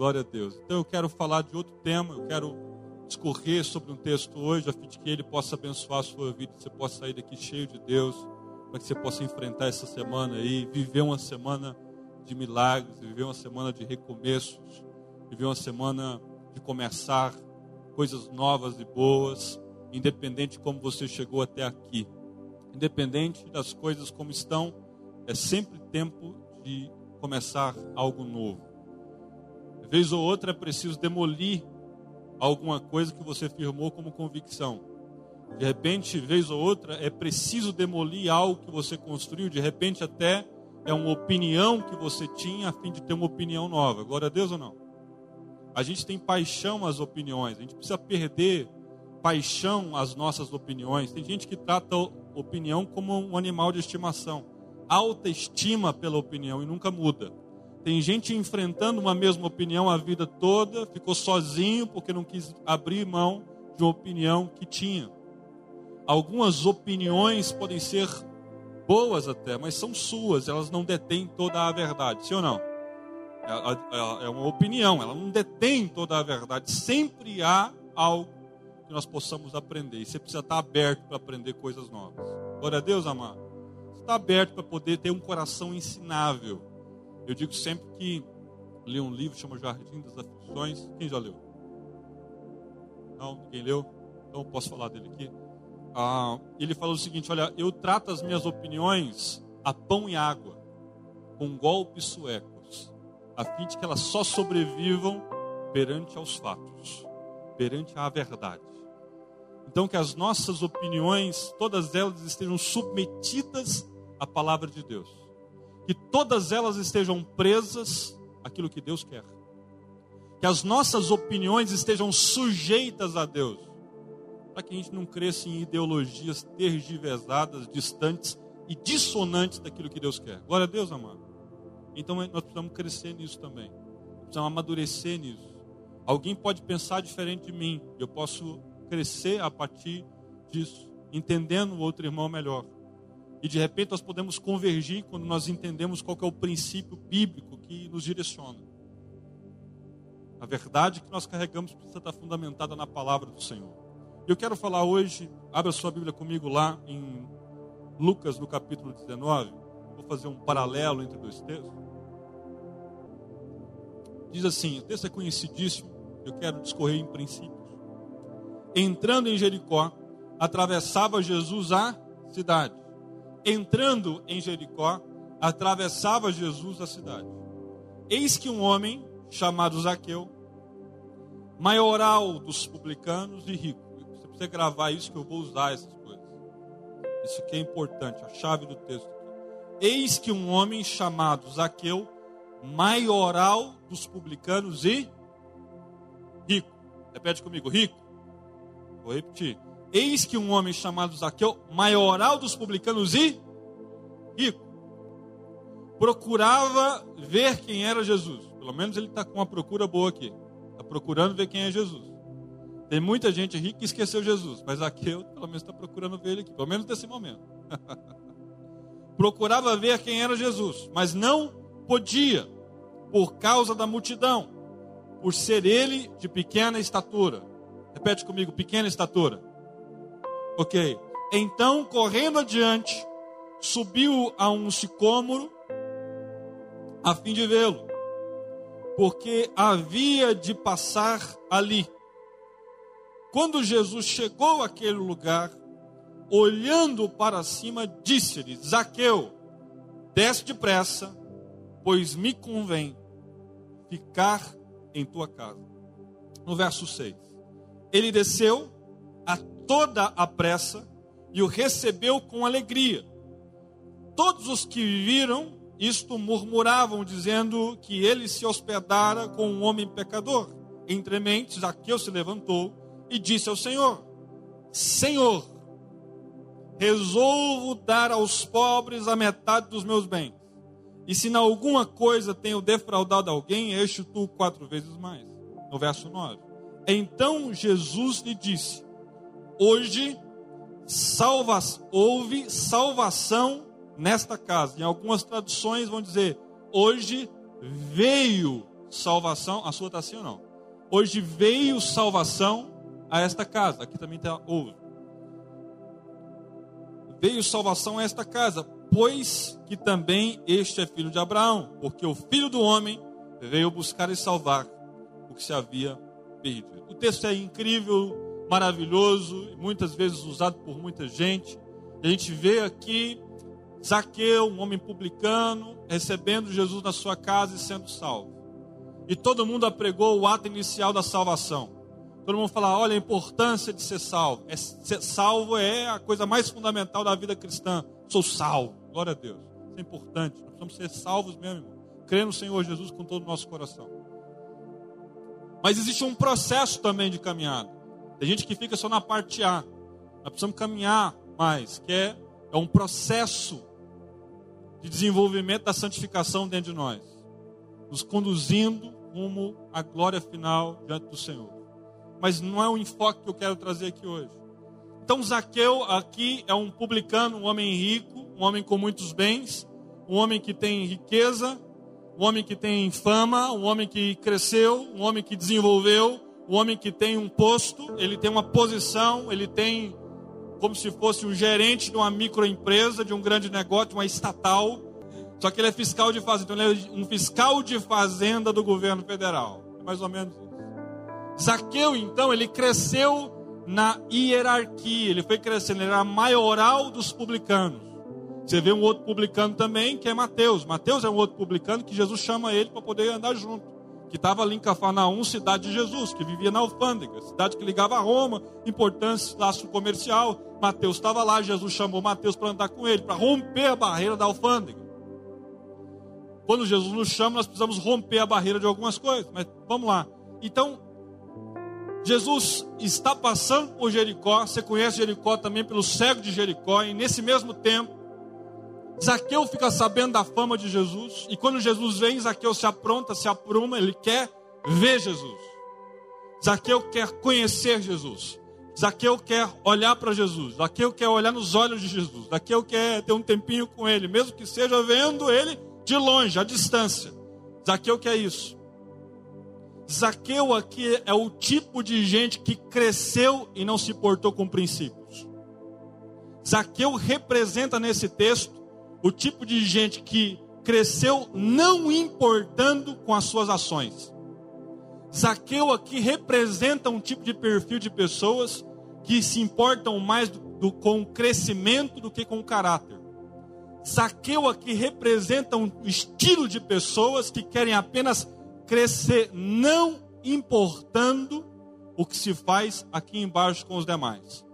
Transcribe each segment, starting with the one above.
Glória a Deus. Então eu quero falar de outro tema, eu quero discorrer sobre um texto hoje, a fim de que ele possa abençoar a sua vida, que você possa sair daqui cheio de Deus, para que você possa enfrentar essa semana aí, viver uma semana de milagres, viver uma semana de recomeços, viver uma semana de começar coisas novas e boas, independente de como você chegou até aqui. Independente das coisas como estão, é sempre tempo de começar algo novo. Vez ou outra é preciso demolir alguma coisa que você firmou como convicção. De repente, vez ou outra, é preciso demolir algo que você construiu. De repente, até é uma opinião que você tinha a fim de ter uma opinião nova. Glória a Deus ou não? A gente tem paixão às opiniões. A gente precisa perder paixão às nossas opiniões. Tem gente que trata opinião como um animal de estimação. Alta estima pela opinião e nunca muda. Tem gente enfrentando uma mesma opinião a vida toda, ficou sozinho porque não quis abrir mão de uma opinião que tinha. Algumas opiniões podem ser boas até, mas são suas, elas não detêm toda a verdade, sim ou não? É, é, é uma opinião, ela não detém toda a verdade. Sempre há algo que nós possamos aprender. E você precisa estar aberto para aprender coisas novas. Glória a Deus, amado. Você está aberto para poder ter um coração ensinável. Eu digo sempre que li um livro chama Jardim das Aflições. Quem já leu? Não? Ninguém leu? Então eu posso falar dele aqui. Ah, ele falou o seguinte: Olha, eu trato as minhas opiniões a pão e água, com golpes suecos, a fim de que elas só sobrevivam perante aos fatos, perante à verdade. Então, que as nossas opiniões, todas elas estejam submetidas à palavra de Deus. Que todas elas estejam presas àquilo que Deus quer. Que as nossas opiniões estejam sujeitas a Deus. Para que a gente não cresça em ideologias tergiversadas, distantes e dissonantes daquilo que Deus quer. Glória a Deus, amado. Então nós precisamos crescer nisso também. Precisamos amadurecer nisso. Alguém pode pensar diferente de mim. Eu posso crescer a partir disso, entendendo o outro irmão melhor. E de repente nós podemos convergir quando nós entendemos qual é o princípio bíblico que nos direciona. A verdade que nós carregamos precisa estar fundamentada na palavra do Senhor. Eu quero falar hoje, abra sua Bíblia comigo lá em Lucas, no capítulo 19. Vou fazer um paralelo entre dois textos. Diz assim: o texto é conhecidíssimo, eu quero discorrer em princípio entrando em Jericó, atravessava Jesus a cidade. Entrando em Jericó, atravessava Jesus a cidade. Eis que um homem chamado Zaqueu, maioral dos publicanos e rico. Você precisa gravar isso que eu vou usar essas coisas. Isso aqui é importante, a chave do texto. Eis que um homem chamado Zaqueu, maioral dos publicanos e rico. Repete comigo, rico Vou repetir. Eis que um homem chamado Zaqueu, maioral dos publicanos e rico, procurava ver quem era Jesus. Pelo menos ele está com uma procura boa aqui. Está procurando ver quem é Jesus. Tem muita gente rica que esqueceu Jesus, mas Zaqueu, pelo menos, está procurando ver ele aqui, pelo menos nesse momento. procurava ver quem era Jesus, mas não podia, por causa da multidão, por ser ele de pequena estatura. Repete comigo, pequena estatura. Ok. Então, correndo adiante, subiu a um sicômoro a fim de vê-lo, porque havia de passar ali. Quando Jesus chegou àquele lugar, olhando para cima, disse-lhe: Zaqueu, desce depressa, pois me convém ficar em tua casa. No verso 6. Ele desceu a toda a pressa e o recebeu com alegria. Todos os que viram isto murmuravam, dizendo que ele se hospedara com um homem pecador. Entre mentes, Zaqueu se levantou e disse ao Senhor: Senhor, resolvo dar aos pobres a metade dos meus bens. E se em alguma coisa tenho defraudado alguém, tu quatro vezes mais. No verso 9. Então Jesus lhe disse: Hoje salva, houve salvação nesta casa. Em algumas traduções vão dizer: Hoje veio salvação, a sua está assim ou não? Hoje veio salvação a esta casa. Aqui também está ouro. Veio salvação a esta casa, pois que também este é filho de Abraão, porque o filho do homem veio buscar e salvar o que se havia perdido. O texto é incrível, maravilhoso, muitas vezes usado por muita gente. A gente vê aqui Zaqueu, um homem publicano, recebendo Jesus na sua casa e sendo salvo. E todo mundo apregou o ato inicial da salvação. Todo mundo fala, olha a importância de ser salvo. É, ser salvo é a coisa mais fundamental da vida cristã. Sou salvo. Glória a Deus. Isso é importante. Nós precisamos ser salvos mesmo, irmão. Crer no Senhor Jesus com todo o nosso coração. Mas existe um processo também de caminhada. Tem gente que fica só na parte A. Nós precisamos caminhar mais, que é, é um processo de desenvolvimento da santificação dentro de nós, nos conduzindo rumo à glória final diante do Senhor. Mas não é o enfoque que eu quero trazer aqui hoje. Então, Zaqueu aqui é um publicano, um homem rico, um homem com muitos bens, um homem que tem riqueza, um homem que tem fama, um homem que cresceu, um homem que desenvolveu, um homem que tem um posto, ele tem uma posição, ele tem como se fosse um gerente de uma microempresa, de um grande negócio, uma estatal. Só que ele é fiscal de fazenda, então ele é um fiscal de fazenda do governo federal. É mais ou menos isso. Zaqueu, então, ele cresceu na hierarquia, ele foi crescendo, ele era maioral dos publicanos. Você vê um outro publicano também, que é Mateus. Mateus é um outro publicano que Jesus chama ele para poder andar junto que estava ali em Cafarnaum, cidade de Jesus, que vivia na alfândega, cidade que ligava a Roma, importante laço comercial. Mateus estava lá, Jesus chamou Mateus para andar com ele, para romper a barreira da alfândega. Quando Jesus nos chama, nós precisamos romper a barreira de algumas coisas, mas vamos lá. Então, Jesus está passando por Jericó, você conhece Jericó também pelo cego de Jericó, e nesse mesmo tempo, Zaqueu fica sabendo da fama de Jesus, e quando Jesus vem, Zaqueu se apronta, se apruma, ele quer ver Jesus. Zaqueu quer conhecer Jesus. Zaqueu quer olhar para Jesus. Zaqueu quer olhar nos olhos de Jesus. Zaqueu quer ter um tempinho com ele, mesmo que seja vendo ele de longe, à distância. Zaqueu quer isso. Zaqueu aqui é o tipo de gente que cresceu e não se portou com princípios. Zaqueu representa nesse texto o tipo de gente que cresceu não importando com as suas ações. Zaqueu aqui representa um tipo de perfil de pessoas que se importam mais do, do, com o crescimento do que com o caráter. Zaqueu aqui representa um estilo de pessoas que querem apenas crescer, não importando o que se faz aqui embaixo com os demais.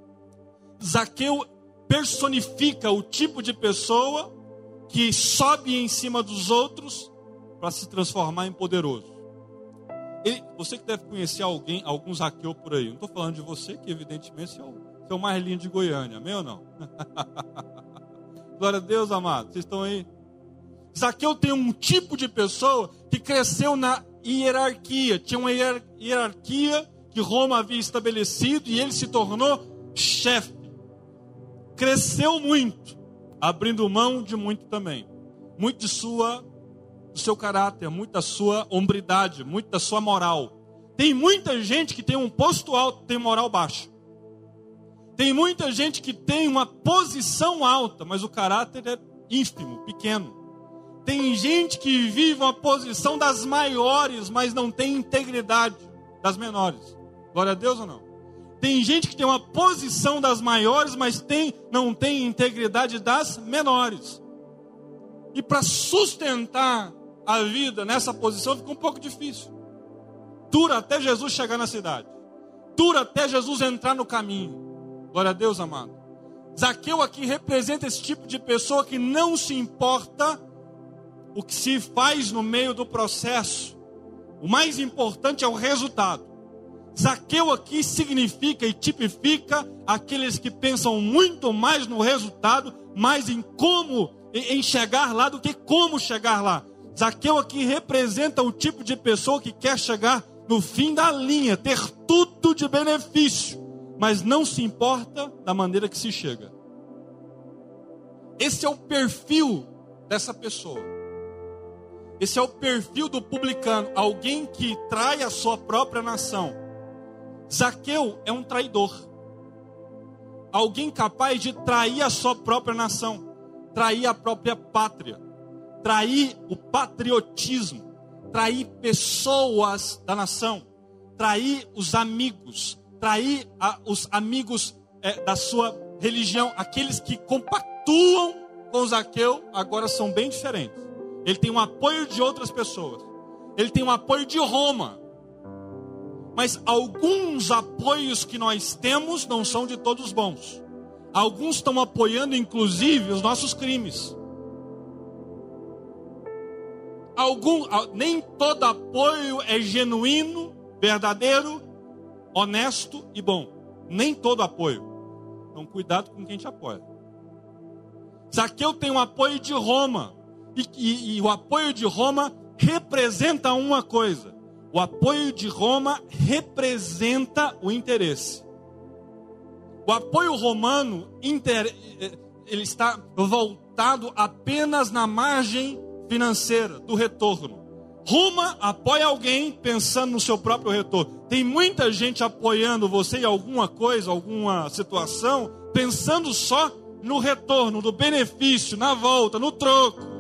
Zaqueu personifica o tipo de pessoa que sobe em cima dos outros para se transformar em poderoso. Ele, você que deve conhecer alguém, algum Zaqueu por aí. Não estou falando de você, que evidentemente é o, é o mais lindo de Goiânia, amém ou não? Glória a Deus, amado. Vocês estão aí? Zaqueu tem um tipo de pessoa que cresceu na hierarquia. Tinha uma hierarquia que Roma havia estabelecido e ele se tornou chefe. Cresceu muito abrindo mão de muito também. Muito de sua do seu caráter, muito da sua hombridade, muito da sua moral. Tem muita gente que tem um posto alto, tem moral baixa. Tem muita gente que tem uma posição alta, mas o caráter é ínfimo, pequeno. Tem gente que vive uma posição das maiores, mas não tem integridade das menores. Glória a Deus ou não? Tem gente que tem uma posição das maiores, mas tem, não tem integridade das menores. E para sustentar a vida nessa posição fica um pouco difícil. Dura até Jesus chegar na cidade. Dura até Jesus entrar no caminho. Glória a Deus, amado. Zaqueu aqui representa esse tipo de pessoa que não se importa o que se faz no meio do processo. O mais importante é o resultado. Zaqueu aqui significa e tipifica aqueles que pensam muito mais no resultado, mais em como em chegar lá do que como chegar lá. Zaqueu aqui representa o tipo de pessoa que quer chegar no fim da linha, ter tudo de benefício, mas não se importa da maneira que se chega. Esse é o perfil dessa pessoa. Esse é o perfil do publicano, alguém que trai a sua própria nação. Zaqueu é um traidor. Alguém capaz de trair a sua própria nação, trair a própria pátria, trair o patriotismo, trair pessoas da nação, trair os amigos, trair a, os amigos é, da sua religião, aqueles que compactuam com Zaqueu, agora são bem diferentes. Ele tem um apoio de outras pessoas. Ele tem um apoio de Roma. Mas alguns apoios que nós temos não são de todos bons. Alguns estão apoiando, inclusive, os nossos crimes. Algum, nem todo apoio é genuíno, verdadeiro, honesto e bom. Nem todo apoio. Então, cuidado com quem te apoia. Zaqueu tem um apoio de Roma. E, e, e o apoio de Roma representa uma coisa: o apoio de Roma representa o interesse. O apoio romano inter, ele está voltado apenas na margem financeira do retorno. Roma apoia alguém pensando no seu próprio retorno. Tem muita gente apoiando você em alguma coisa, alguma situação, pensando só no retorno, no benefício, na volta, no troco.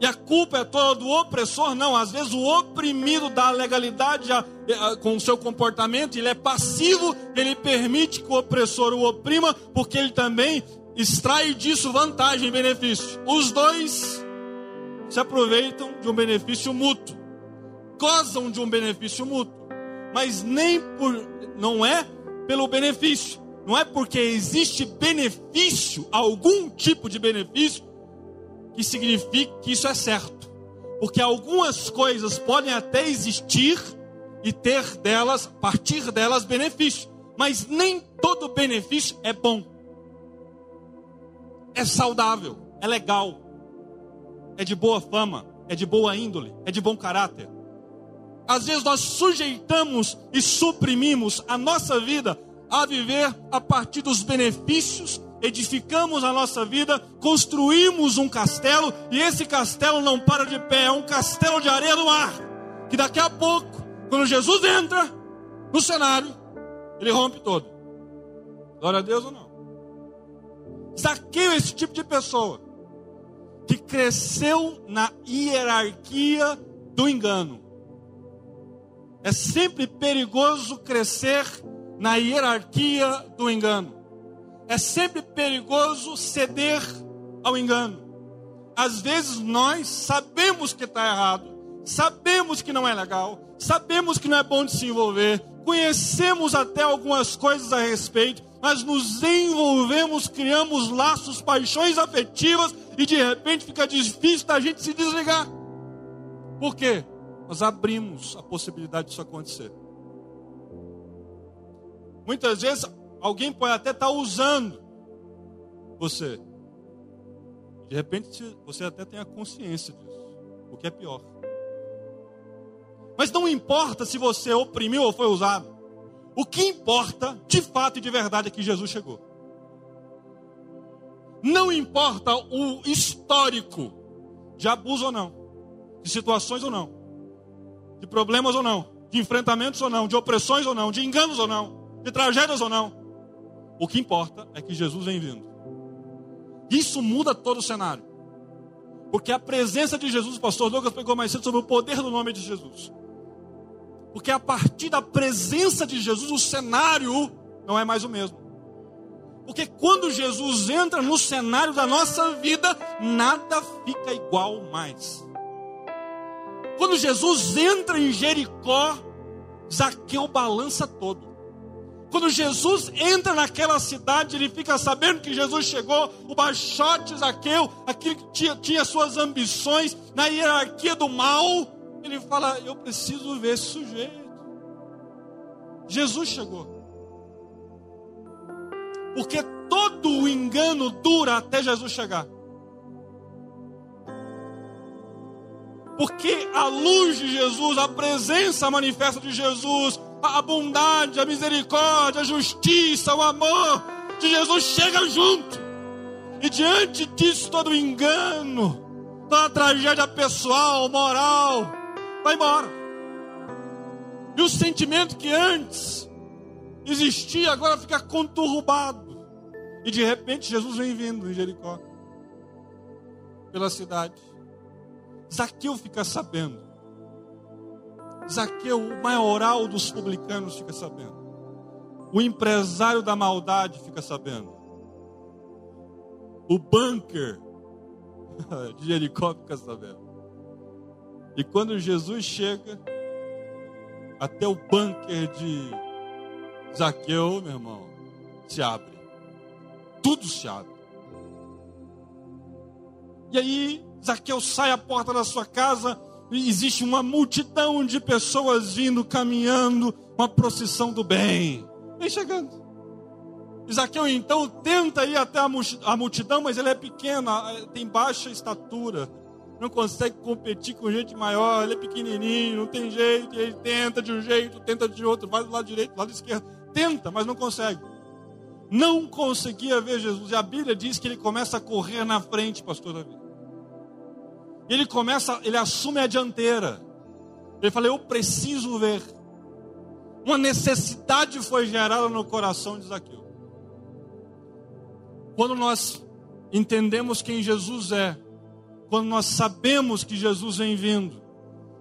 E a culpa é toda do opressor? Não, às vezes o oprimido da legalidade com o seu comportamento, ele é passivo, ele permite que o opressor o oprima, porque ele também extrai disso vantagem e benefício. Os dois se aproveitam de um benefício mútuo, gozam de um benefício mútuo, mas nem por não é pelo benefício, não é porque existe benefício, algum tipo de benefício que signifique que isso é certo. Porque algumas coisas podem até existir e ter delas, partir delas benefício, mas nem todo benefício é bom. É saudável, é legal, é de boa fama, é de boa índole, é de bom caráter. Às vezes nós sujeitamos e suprimimos a nossa vida a viver a partir dos benefícios edificamos a nossa vida, construímos um castelo e esse castelo não para de pé, é um castelo de areia no mar. Que daqui a pouco, quando Jesus entra no cenário, ele rompe todo. Glória a Deus ou não? Zaqueu é esse tipo de pessoa que cresceu na hierarquia do engano. É sempre perigoso crescer na hierarquia do engano é sempre perigoso ceder ao engano. Às vezes nós sabemos que está errado, sabemos que não é legal, sabemos que não é bom de se envolver, conhecemos até algumas coisas a respeito, mas nos envolvemos, criamos laços, paixões afetivas e de repente fica difícil da gente se desligar. Por quê? Nós abrimos a possibilidade disso acontecer. Muitas vezes Alguém pode até estar tá usando você. De repente você até tem a consciência disso, o que é pior. Mas não importa se você oprimiu ou foi usado. O que importa, de fato e de verdade, é que Jesus chegou. Não importa o histórico de abuso ou não, de situações ou não, de problemas ou não, de enfrentamentos ou não, de opressões ou não, de enganos ou não, de tragédias ou não. O que importa é que Jesus vem vindo. Isso muda todo o cenário. Porque a presença de Jesus, o pastor Douglas pegou mais cedo sobre o poder do nome de Jesus. Porque a partir da presença de Jesus, o cenário não é mais o mesmo. Porque quando Jesus entra no cenário da nossa vida, nada fica igual mais. Quando Jesus entra em Jericó, Zaqueu balança todo. Quando Jesus entra naquela cidade, ele fica sabendo que Jesus chegou, o baixote Zaqueu, aquele que tinha, tinha suas ambições na hierarquia do mal, ele fala: Eu preciso ver esse sujeito. Jesus chegou. Porque todo o engano dura até Jesus chegar. Porque a luz de Jesus, a presença manifesta de Jesus, a bondade, a misericórdia, a justiça, o amor de Jesus chega junto. E diante disso, todo engano, toda tragédia pessoal, moral, vai embora. E o sentimento que antes existia agora fica conturbado. E de repente Jesus vem vindo em Jericó, pela cidade. Zaqueu fica sabendo. Zaqueu, o maioral dos publicanos, fica sabendo. O empresário da maldade fica sabendo. O bunker de Jericó fica sabendo. E quando Jesus chega, até o bunker de Zaqueu, meu irmão, se abre. Tudo se abre. E aí, Zaqueu sai à porta da sua casa existe uma multidão de pessoas vindo, caminhando, uma procissão do bem. Vem chegando. Zaqueu então tenta ir até a multidão, mas ele é pequeno, tem baixa estatura, não consegue competir com gente maior, ele é pequenininho, não tem jeito, ele tenta de um jeito, tenta de outro, vai do lado direito, do lado esquerdo, tenta, mas não consegue. Não conseguia ver Jesus, e a Bíblia diz que ele começa a correr na frente, pastor Davi. Ele começa, ele assume a dianteira. Ele fala: Eu preciso ver. Uma necessidade foi gerada no coração de Zaqueu. Quando nós entendemos quem Jesus é, quando nós sabemos que Jesus vem vindo,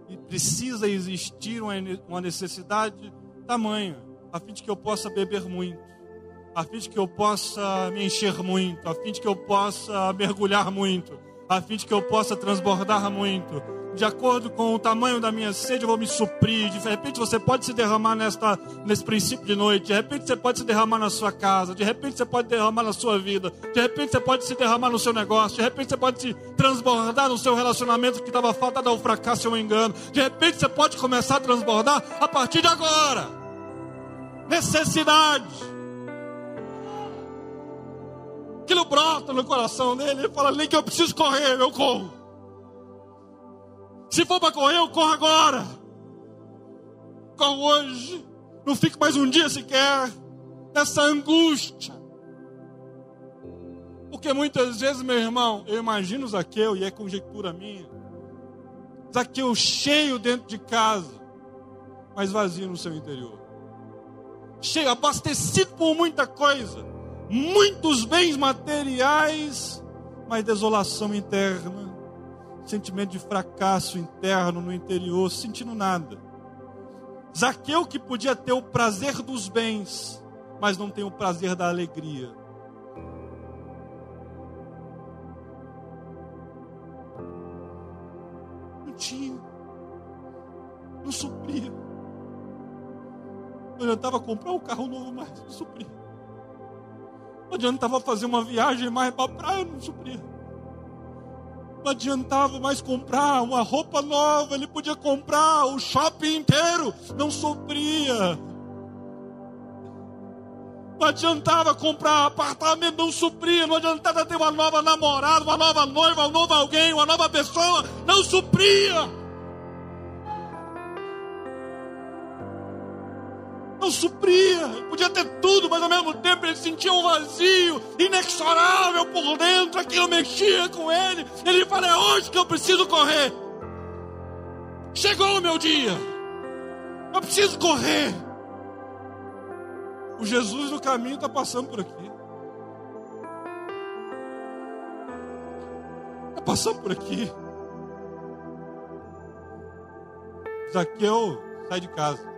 e precisa existir uma necessidade tamanha, a fim de que eu possa beber muito, a fim de que eu possa me encher muito, a fim de que eu possa mergulhar muito, a fim de que eu possa transbordar muito. De acordo com o tamanho da minha sede, eu vou me suprir. De repente você pode se derramar nesta, nesse princípio de noite. De repente você pode se derramar na sua casa. De repente você pode derramar na sua vida. De repente você pode se derramar no seu negócio. De repente você pode se transbordar no seu relacionamento que estava faltado ao fracasso e ao engano. De repente você pode começar a transbordar a partir de agora. Necessidade aquilo brota no coração dele. Ele fala: nem que eu preciso correr, eu corro. Se for para correr, eu corro agora. Corro hoje. Não fico mais um dia sequer nessa angústia. Porque muitas vezes, meu irmão, eu imagino Zaqueu, e é conjectura minha. Zaqueu cheio dentro de casa, mas vazio no seu interior. Cheio, abastecido por muita coisa muitos bens materiais, mas desolação interna, sentimento de fracasso interno no interior, sentindo nada. Zaqueu que podia ter o prazer dos bens, mas não tem o prazer da alegria. Não tinha, não supria. Não adiantava comprar um carro novo mais, não supria. Não adiantava fazer uma viagem mais para a praia, não supria. Não adiantava mais comprar uma roupa nova, ele podia comprar o shopping inteiro, não supria. Não adiantava comprar apartamento, não supria. Não adiantava ter uma nova namorada, uma nova noiva, um novo alguém, uma nova pessoa, não supria. Podia ter tudo, mas ao mesmo tempo ele sentia um vazio inexorável por dentro, aquilo mexia com ele. Ele fala: é hoje que eu preciso correr. Chegou o meu dia, eu preciso correr. O Jesus do caminho está passando por aqui. Está passando por aqui. Zaqueu sai de casa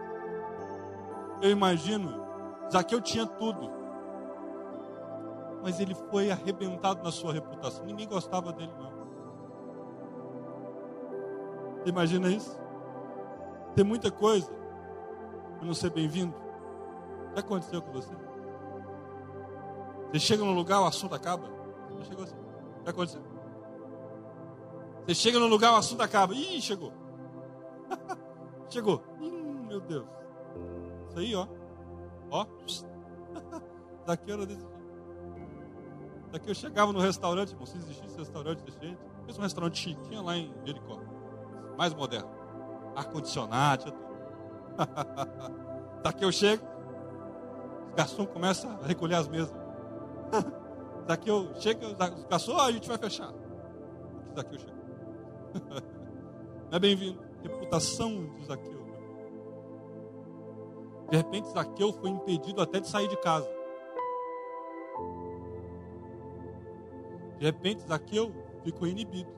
eu imagino, Zaqueu tinha tudo. Mas ele foi arrebentado na sua reputação. Ninguém gostava dele, não. Imagina isso? Tem muita coisa para não ser bem-vindo. Já aconteceu com você? Você chega num lugar, o assunto acaba. Já chegou assim? Aconteceu? Você chega num lugar, o assunto acaba. Ih, chegou. chegou. Hum, meu Deus. Isso aí, ó. Ó. Daqui era desse jeito. Daqui eu chegava no restaurante, irmão, se existisse restaurante desse jeito. Fez um restaurante chique, tinha lá em Jericó. Mais moderno. Ar-condicionado, tinha tudo. Daqui eu chego, os garçons começam a recolher as mesas. Zaqueu chega, os garçons, a gente vai fechar. Zaqueu chega. Não é bem-vindo. Reputação de Zaqueu. De repente, Zaqueu foi impedido até de sair de casa. De repente, Zaqueu ficou inibido.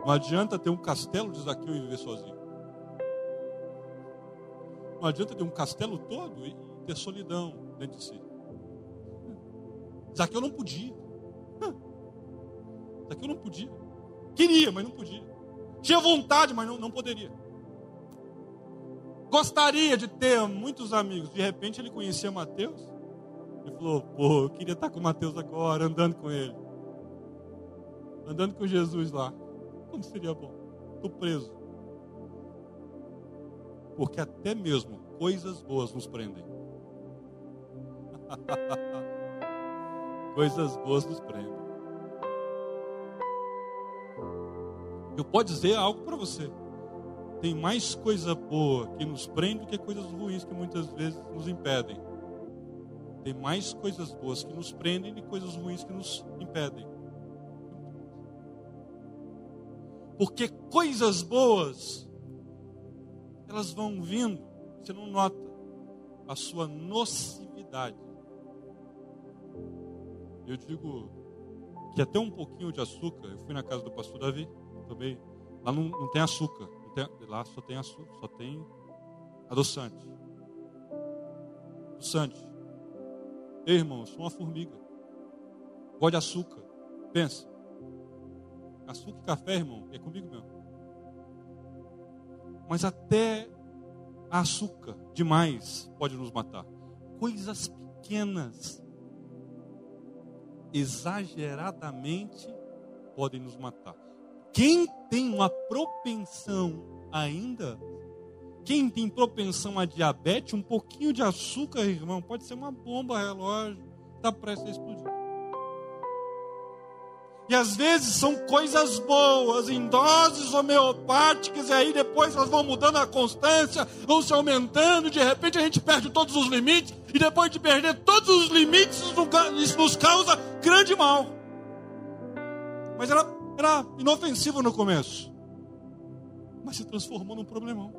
Não adianta ter um castelo de Zaqueu e viver sozinho. Não adianta ter um castelo todo e ter solidão dentro de si. Zaqueu não podia. Zaqueu não podia. Queria, mas não podia. Tinha vontade, mas não, não poderia. Gostaria de ter muitos amigos. De repente ele conhecia Mateus. Ele falou: Pô, eu queria estar com Mateus agora, andando com ele. Andando com Jesus lá. Como seria bom? Estou preso. Porque até mesmo coisas boas nos prendem. coisas boas nos prendem. Eu posso dizer algo para você. Tem mais coisa boa que nos prende do que coisas ruins que muitas vezes nos impedem. Tem mais coisas boas que nos prendem do que coisas ruins que nos impedem. Porque coisas boas, elas vão vindo, você não nota a sua nocividade. Eu digo que até um pouquinho de açúcar, eu fui na casa do pastor Davi, também, lá não, não tem açúcar, tem, lá só tem açúcar, só tem adoçante. Adoçante. Ei, irmão, eu sou uma formiga. Gosto de açúcar. Pensa. Açúcar e café, irmão, é comigo mesmo. Mas até açúcar demais pode nos matar. Coisas pequenas, exageradamente, podem nos matar. Quem tem uma propensão ainda, quem tem propensão a diabetes, um pouquinho de açúcar, irmão, pode ser uma bomba relógio, está prestes a explodir. E às vezes são coisas boas, em doses homeopáticas, e aí depois elas vão mudando a constância, vão se aumentando, de repente a gente perde todos os limites, e depois de perder todos os limites, isso nos causa grande mal. Mas era, era inofensivo no começo, mas se transformou num problemão.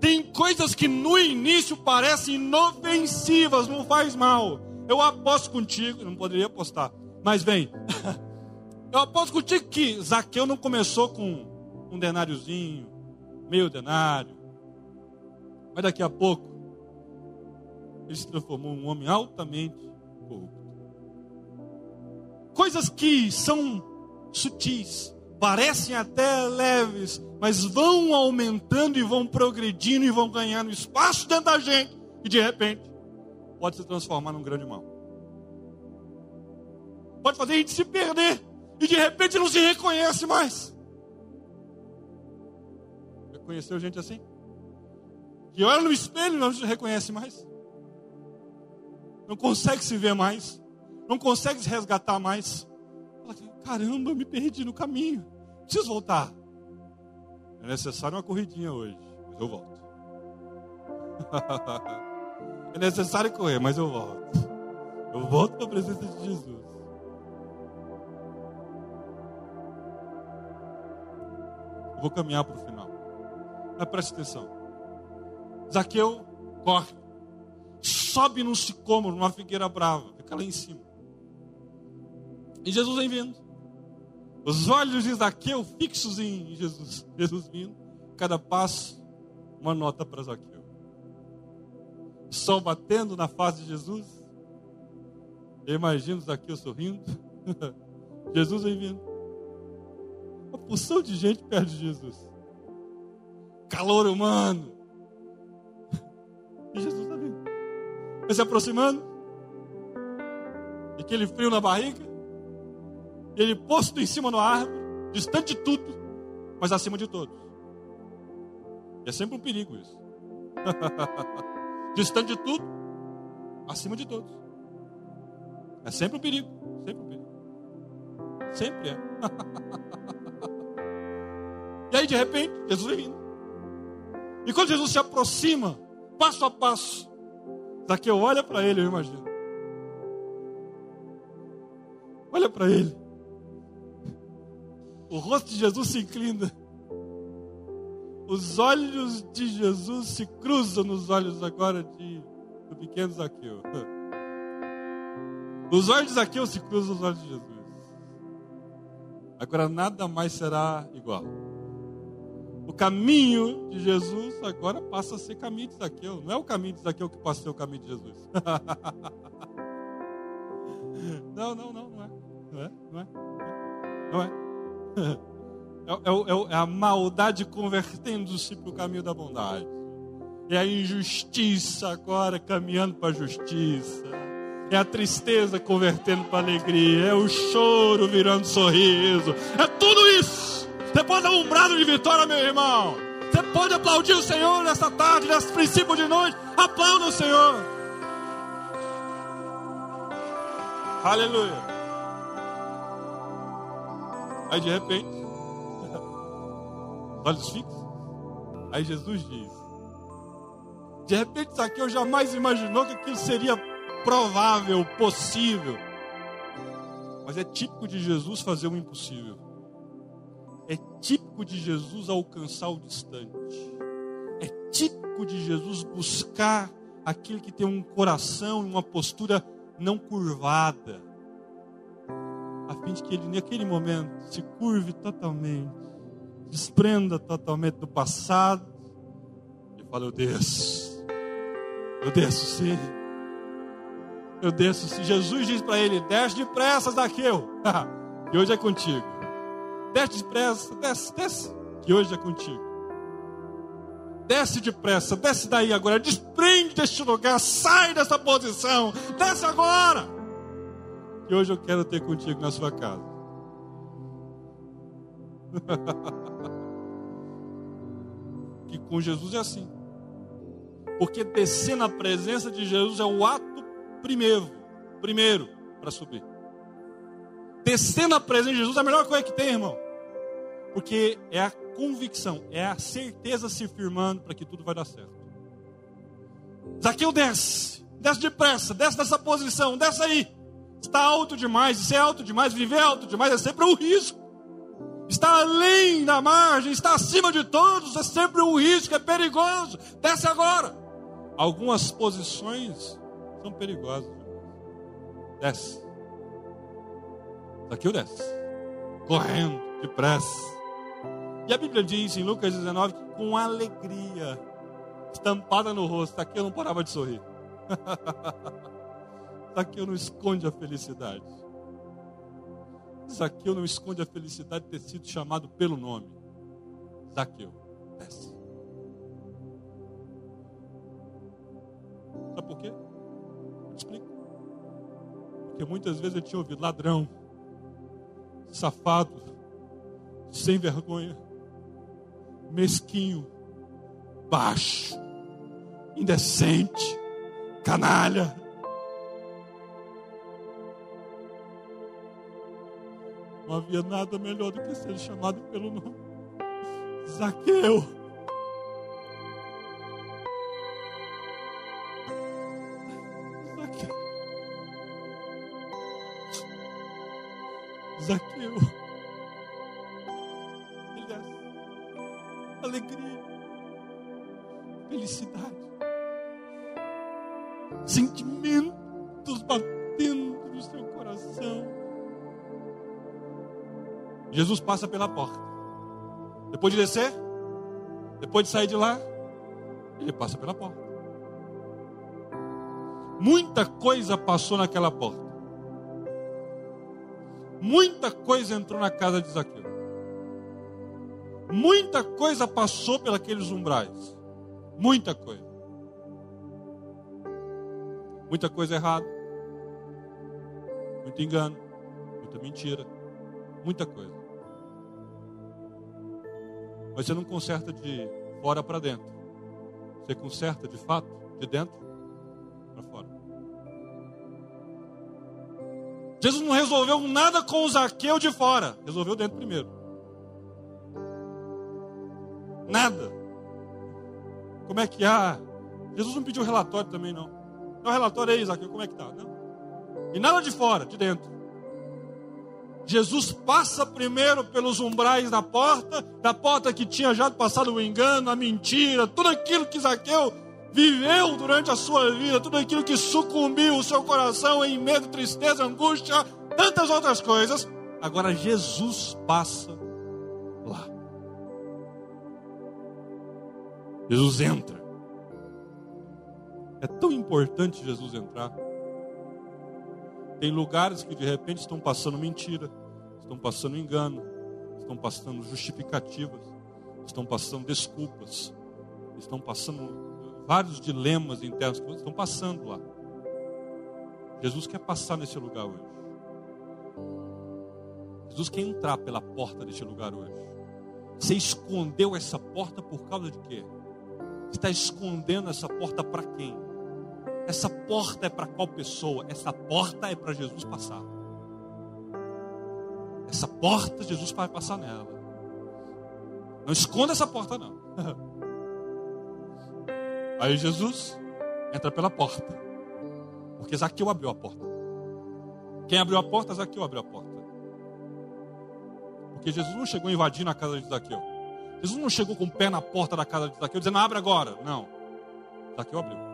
Tem coisas que no início parecem inofensivas, não faz mal. Eu aposto contigo, não poderia apostar, mas vem. Eu aposto contigo que Zaqueu não começou com um denáriozinho, meio denário. Mas daqui a pouco, ele se transformou em um homem altamente corrupto. Coisas que são sutis, parecem até leves, mas vão aumentando e vão progredindo e vão ganhando espaço dentro da gente. E de repente, pode se transformar num grande mal. Pode fazer a gente se perder e de repente não se reconhece mais. Já conheceu gente assim? Que olha no espelho e não se reconhece mais. Não consegue se ver mais. Não consegue se resgatar mais. Caramba, eu me perdi no caminho. Preciso voltar. É necessário uma corridinha hoje, mas eu volto. é necessário correr, mas eu volto. Eu volto para a presença de Jesus. Eu vou caminhar para o final. Mas preste atenção. Zaqueu corre. Sobe num sicômoro, numa figueira brava. Fica lá em cima. E Jesus vem vindo. Os olhos de Zaqueu fixos em Jesus. Jesus vindo. Cada passo, uma nota para Zaqueu. O sol batendo na face de Jesus. Eu imagino Zaqueu sorrindo. Jesus vem vindo. Uma porção de gente perto de Jesus. Calor humano. E Jesus está vindo. Vai se aproximando. Aquele frio na barriga. Ele posto em cima da árvore. Distante de tudo. Mas acima de todos. É sempre um perigo isso. Distante de tudo. Acima de todos. É sempre um perigo. Sempre um perigo. Sempre é. E aí, de repente, Jesus vem vindo. E quando Jesus se aproxima, passo a passo, Zaqueu olha para ele, eu imagino. Olha para ele. O rosto de Jesus se inclina. Os olhos de Jesus se cruzam nos olhos agora de, do pequeno Zaqueu. Os olhos de Zaqueu se cruzam nos olhos de Jesus. Agora nada mais será igual. O caminho de Jesus agora passa a ser caminho de Zaqueu. Não é o caminho de Zaqueu que passa a ser o caminho de Jesus. não, não, não, não é. Não é, não é. Não é. É, é, é a maldade convertendo-se para o caminho da bondade. É a injustiça agora caminhando para a justiça. É a tristeza convertendo para alegria. É o choro virando sorriso. É tudo isso. Você pode dar um brado de vitória, meu irmão. Você pode aplaudir o Senhor nessa tarde, nesse princípio de noite. Aplauda o Senhor. Aleluia. Aí de repente, olhos fixos. Aí Jesus diz: De repente, Zaqueu jamais imaginou que aquilo seria provável, possível. Mas é típico de Jesus fazer o impossível. É típico de Jesus alcançar o distante. É típico de Jesus buscar aquele que tem um coração e uma postura não curvada, a fim de que ele, naquele momento, se curve totalmente, desprenda totalmente do passado e fale: Eu desço, eu desço sim. Eu desço. Se Jesus diz para ele: Desce depressa, Zaqueu, que hoje é contigo. Desce depressa, desce, desce, que hoje é contigo. Desce depressa, desce daí agora, desprende deste lugar, sai dessa posição, desce agora. Que hoje eu quero ter contigo na sua casa. que com Jesus é assim. Porque descer na presença de Jesus é o ato primeiro, primeiro para subir. Descer na presença de Jesus é a melhor coisa que tem, irmão. Porque é a convicção, é a certeza se firmando para que tudo vai dar certo. Zaqueu desce, desce depressa, desce dessa posição, desce aí. Está alto demais, isso é alto demais, viver alto demais é sempre um risco. Está além da margem, está acima de todos, é sempre um risco, é perigoso. Desce agora. Algumas posições são perigosos. Desce. Daqui eu desce. Correndo, depressa. E a Bíblia diz em Lucas 19 que com alegria estampada no rosto, aqui eu não parava de sorrir. Aqui eu não esconde a felicidade. Zaqueu não esconde a felicidade de ter sido chamado pelo nome. Zaqueu, desce. Sabe por quê? explico. Porque muitas vezes eu tinha ouvido ladrão, safado, sem vergonha, mesquinho, baixo, indecente, canalha. Não havia nada melhor do que ser chamado pelo nome Zaqueu. Zaqueu. Ele desce. Alegria. Felicidade. Sentimentos batendo no seu coração. Jesus passa pela porta. Depois de descer, depois de sair de lá, ele passa pela porta. Muita coisa passou naquela porta. Muita coisa entrou na casa de Zaqueu. Muita coisa passou pelos umbrais. Muita coisa. Muita coisa errada. Muito engano. Muita mentira. Muita coisa. Mas você não conserta de fora para dentro. Você conserta de fato de dentro para fora. Jesus não resolveu nada com o Zaqueu de fora, resolveu dentro primeiro. Nada. Como é que há? Jesus não pediu relatório também, não. Um relatório aí, Zaqueu, como é que tá? Não. E nada de fora, de dentro. Jesus passa primeiro pelos umbrais da porta, da porta que tinha já passado o engano, a mentira, tudo aquilo que Zaqueu viveu durante a sua vida, tudo aquilo que sucumbiu o seu coração em medo, tristeza, angústia, tantas outras coisas. Agora Jesus passa lá. Jesus entra. É tão importante Jesus entrar. Tem lugares que de repente estão passando mentira, estão passando engano, estão passando justificativas, estão passando desculpas, estão passando vários dilemas internos estão passando lá. Jesus quer passar nesse lugar hoje. Jesus quer entrar pela porta desse lugar hoje. Você escondeu essa porta por causa de quê? Você está escondendo essa porta para quem? Essa porta é para qual pessoa? Essa porta é para Jesus passar. Essa porta, Jesus vai passar nela. Não esconda essa porta, não. Aí Jesus entra pela porta. Porque Zaqueu abriu a porta. Quem abriu a porta? Zaqueu abriu a porta. Porque Jesus não chegou invadindo a casa de Zaqueu. Jesus não chegou com o pé na porta da casa de Zaqueu dizendo, abre agora. Não. Zaqueu abriu.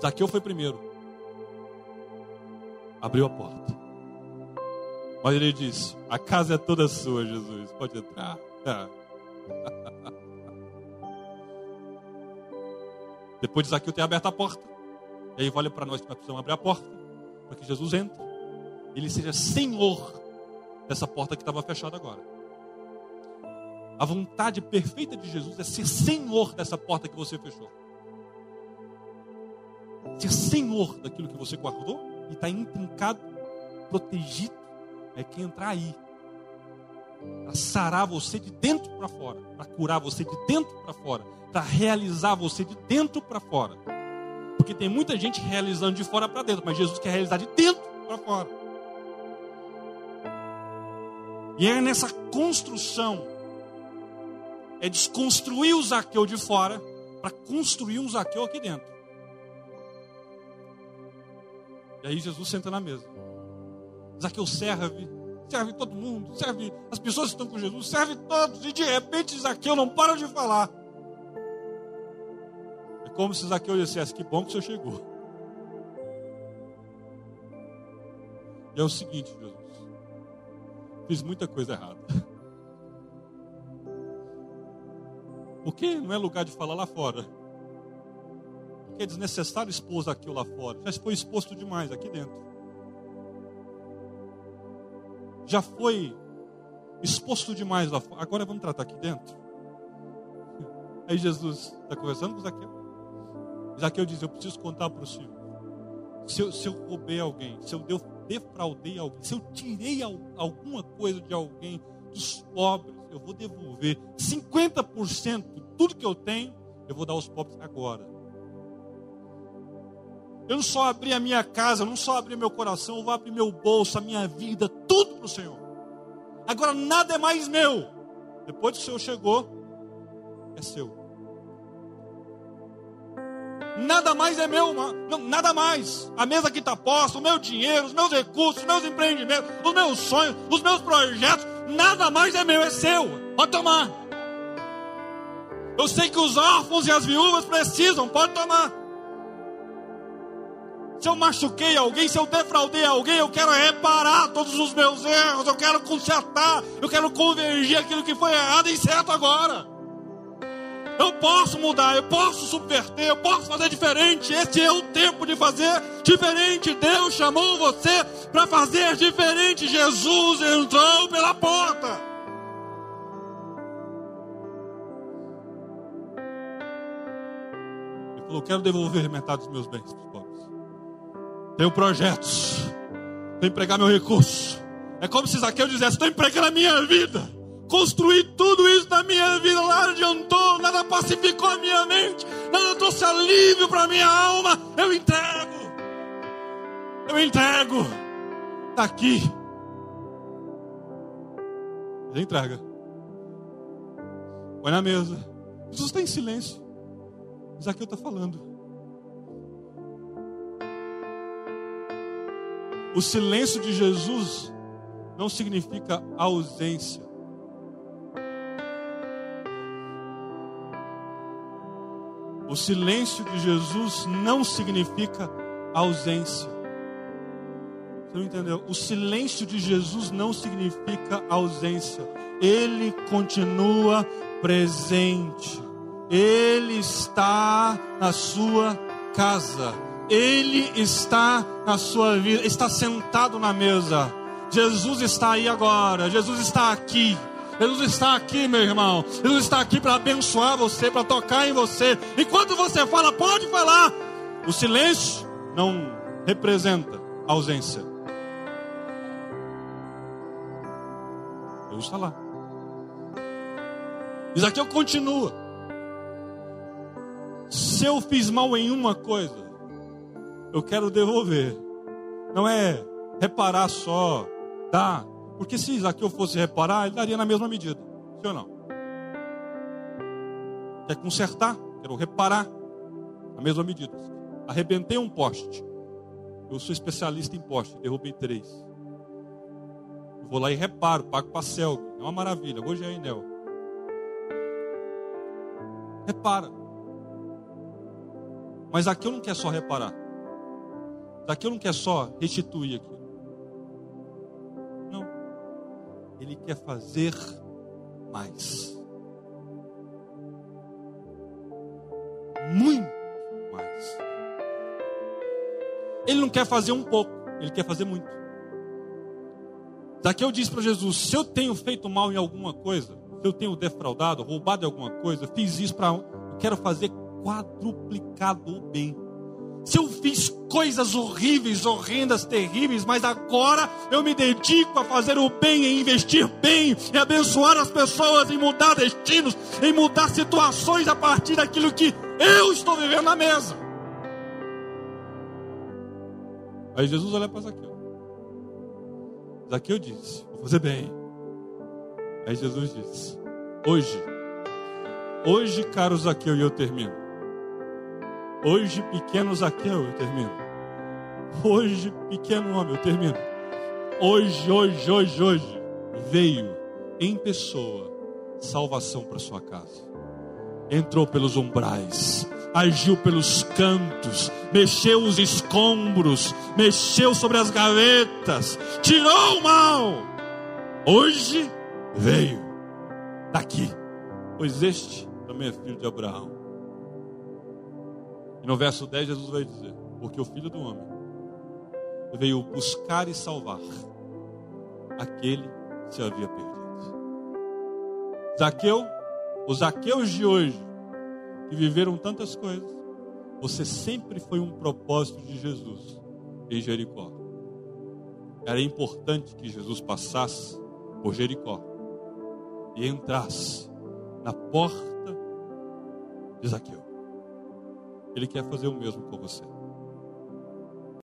Zaqueu foi primeiro. Abriu a porta. Mas ele disse: A casa é toda sua, Jesus. Pode entrar. Depois de Zaqueu ter aberto a porta. E aí vale para nós que nós precisamos abrir a porta. Para que Jesus entre. Ele seja senhor dessa porta que estava fechada agora. A vontade perfeita de Jesus é ser senhor dessa porta que você fechou ser senhor daquilo que você guardou e está intrincado, protegido, é quem entrar aí para sarar você de dentro para fora, para curar você de dentro para fora, para realizar você de dentro para fora. Porque tem muita gente realizando de fora para dentro, mas Jesus quer realizar de dentro para fora. E é nessa construção, é desconstruir o Zaqueu de fora para construir um Zaqueu aqui dentro. E aí Jesus senta na mesa. Zaqueu serve, serve todo mundo, serve as pessoas que estão com Jesus, serve todos, e de repente Zaqueu não para de falar. É como se Zaqueu dissesse: Que bom que o senhor chegou. E é o seguinte, Jesus, fiz muita coisa errada. Porque não é lugar de falar lá fora que é desnecessário expor aquilo lá fora. Já foi exposto demais aqui dentro. Já foi exposto demais lá fora. Agora vamos tratar aqui dentro. Aí Jesus está conversando com Zaqueu. Zaqueu diz: Eu preciso contar para o Senhor. Se eu, se eu roubei alguém, se eu defraudei alguém, se eu tirei alguma coisa de alguém, dos pobres, eu vou devolver 50% de tudo que eu tenho, eu vou dar aos pobres agora. Eu não só abri a minha casa, eu não só abri meu coração, eu vou abrir meu bolso, a minha vida, tudo para o Senhor. Agora nada é mais meu. Depois que o Senhor chegou, é seu. Nada mais é meu, não, nada mais. A mesa que está posta, o meu dinheiro, os meus recursos, os meus empreendimentos, os meus sonhos, os meus projetos, nada mais é meu, é seu. Pode tomar. Eu sei que os órfãos e as viúvas precisam, pode tomar. Se eu machuquei alguém, se eu defraudei alguém, eu quero reparar todos os meus erros, eu quero consertar, eu quero convergir aquilo que foi errado em certo agora. Eu posso mudar, eu posso subverter, eu posso fazer diferente. Esse é o tempo de fazer diferente. Deus chamou você para fazer diferente. Jesus entrou pela porta. Ele falou: Quero devolver metade dos meus bens tenho projetos. Vou empregar meu recurso. É como se Zaqueu dissesse: estou empregando a minha vida. Construí tudo isso na minha vida, nada adiantou, nada pacificou a minha mente, nada trouxe alívio para a minha alma. Eu entrego. Eu entrego. Está aqui. Ele entrega. Põe na mesa. Jesus está em silêncio. Zaqueu está falando. O silêncio de Jesus não significa ausência. O silêncio de Jesus não significa ausência. Você não entendeu? O silêncio de Jesus não significa ausência. Ele continua presente. Ele está na sua casa. Ele está na sua vida, está sentado na mesa. Jesus está aí agora. Jesus está aqui. Jesus está aqui, meu irmão. Jesus está aqui para abençoar você, para tocar em você. Enquanto você fala, pode falar. O silêncio não representa ausência. Jesus está lá. Isaqueu continua. Se eu fiz mal em uma coisa, eu quero devolver. Não é reparar só, dar porque se Isaqueu fosse reparar, ele daria na mesma medida. Sim ou não? Quer consertar? Quero reparar na mesma medida. Arrebentei um poste. Eu sou especialista em poste, derrubei três. Vou lá e reparo, pago para Celg. É uma maravilha. Hoje é a Enel. Repara. Mas aqui eu não quer só reparar. Daqui eu não quer só restituir aqui. Ele quer fazer mais. Muito mais. Ele não quer fazer um pouco, ele quer fazer muito. Daqui eu disse para Jesus: se eu tenho feito mal em alguma coisa, se eu tenho defraudado, roubado alguma coisa, fiz isso para. Eu quero fazer quadruplicado o bem se eu fiz coisas horríveis, horrendas, terríveis, mas agora eu me dedico a fazer o bem, em investir bem, em abençoar as pessoas, em mudar destinos, em mudar situações a partir daquilo que eu estou vivendo na mesa. Aí Jesus olha para Zaqueu. Zaqueu disse: Vou fazer bem. Aí Jesus disse: Hoje, hoje, caro Zaqueu, e eu termino. Hoje, pequeno Zaqueu, eu termino. Hoje, pequeno homem, eu termino. Hoje, hoje, hoje, hoje, veio em pessoa salvação para sua casa. Entrou pelos umbrais, agiu pelos cantos, mexeu os escombros, mexeu sobre as gavetas, tirou o mal. Hoje veio daqui, pois este também é filho de Abraão. E no verso 10, Jesus vai dizer: Porque o filho do homem veio buscar e salvar aquele que se havia perdido. Zaqueu, os Zaqueus de hoje, que viveram tantas coisas, você sempre foi um propósito de Jesus em Jericó. Era importante que Jesus passasse por Jericó e entrasse na porta de Zaqueu. Ele quer fazer o mesmo com você.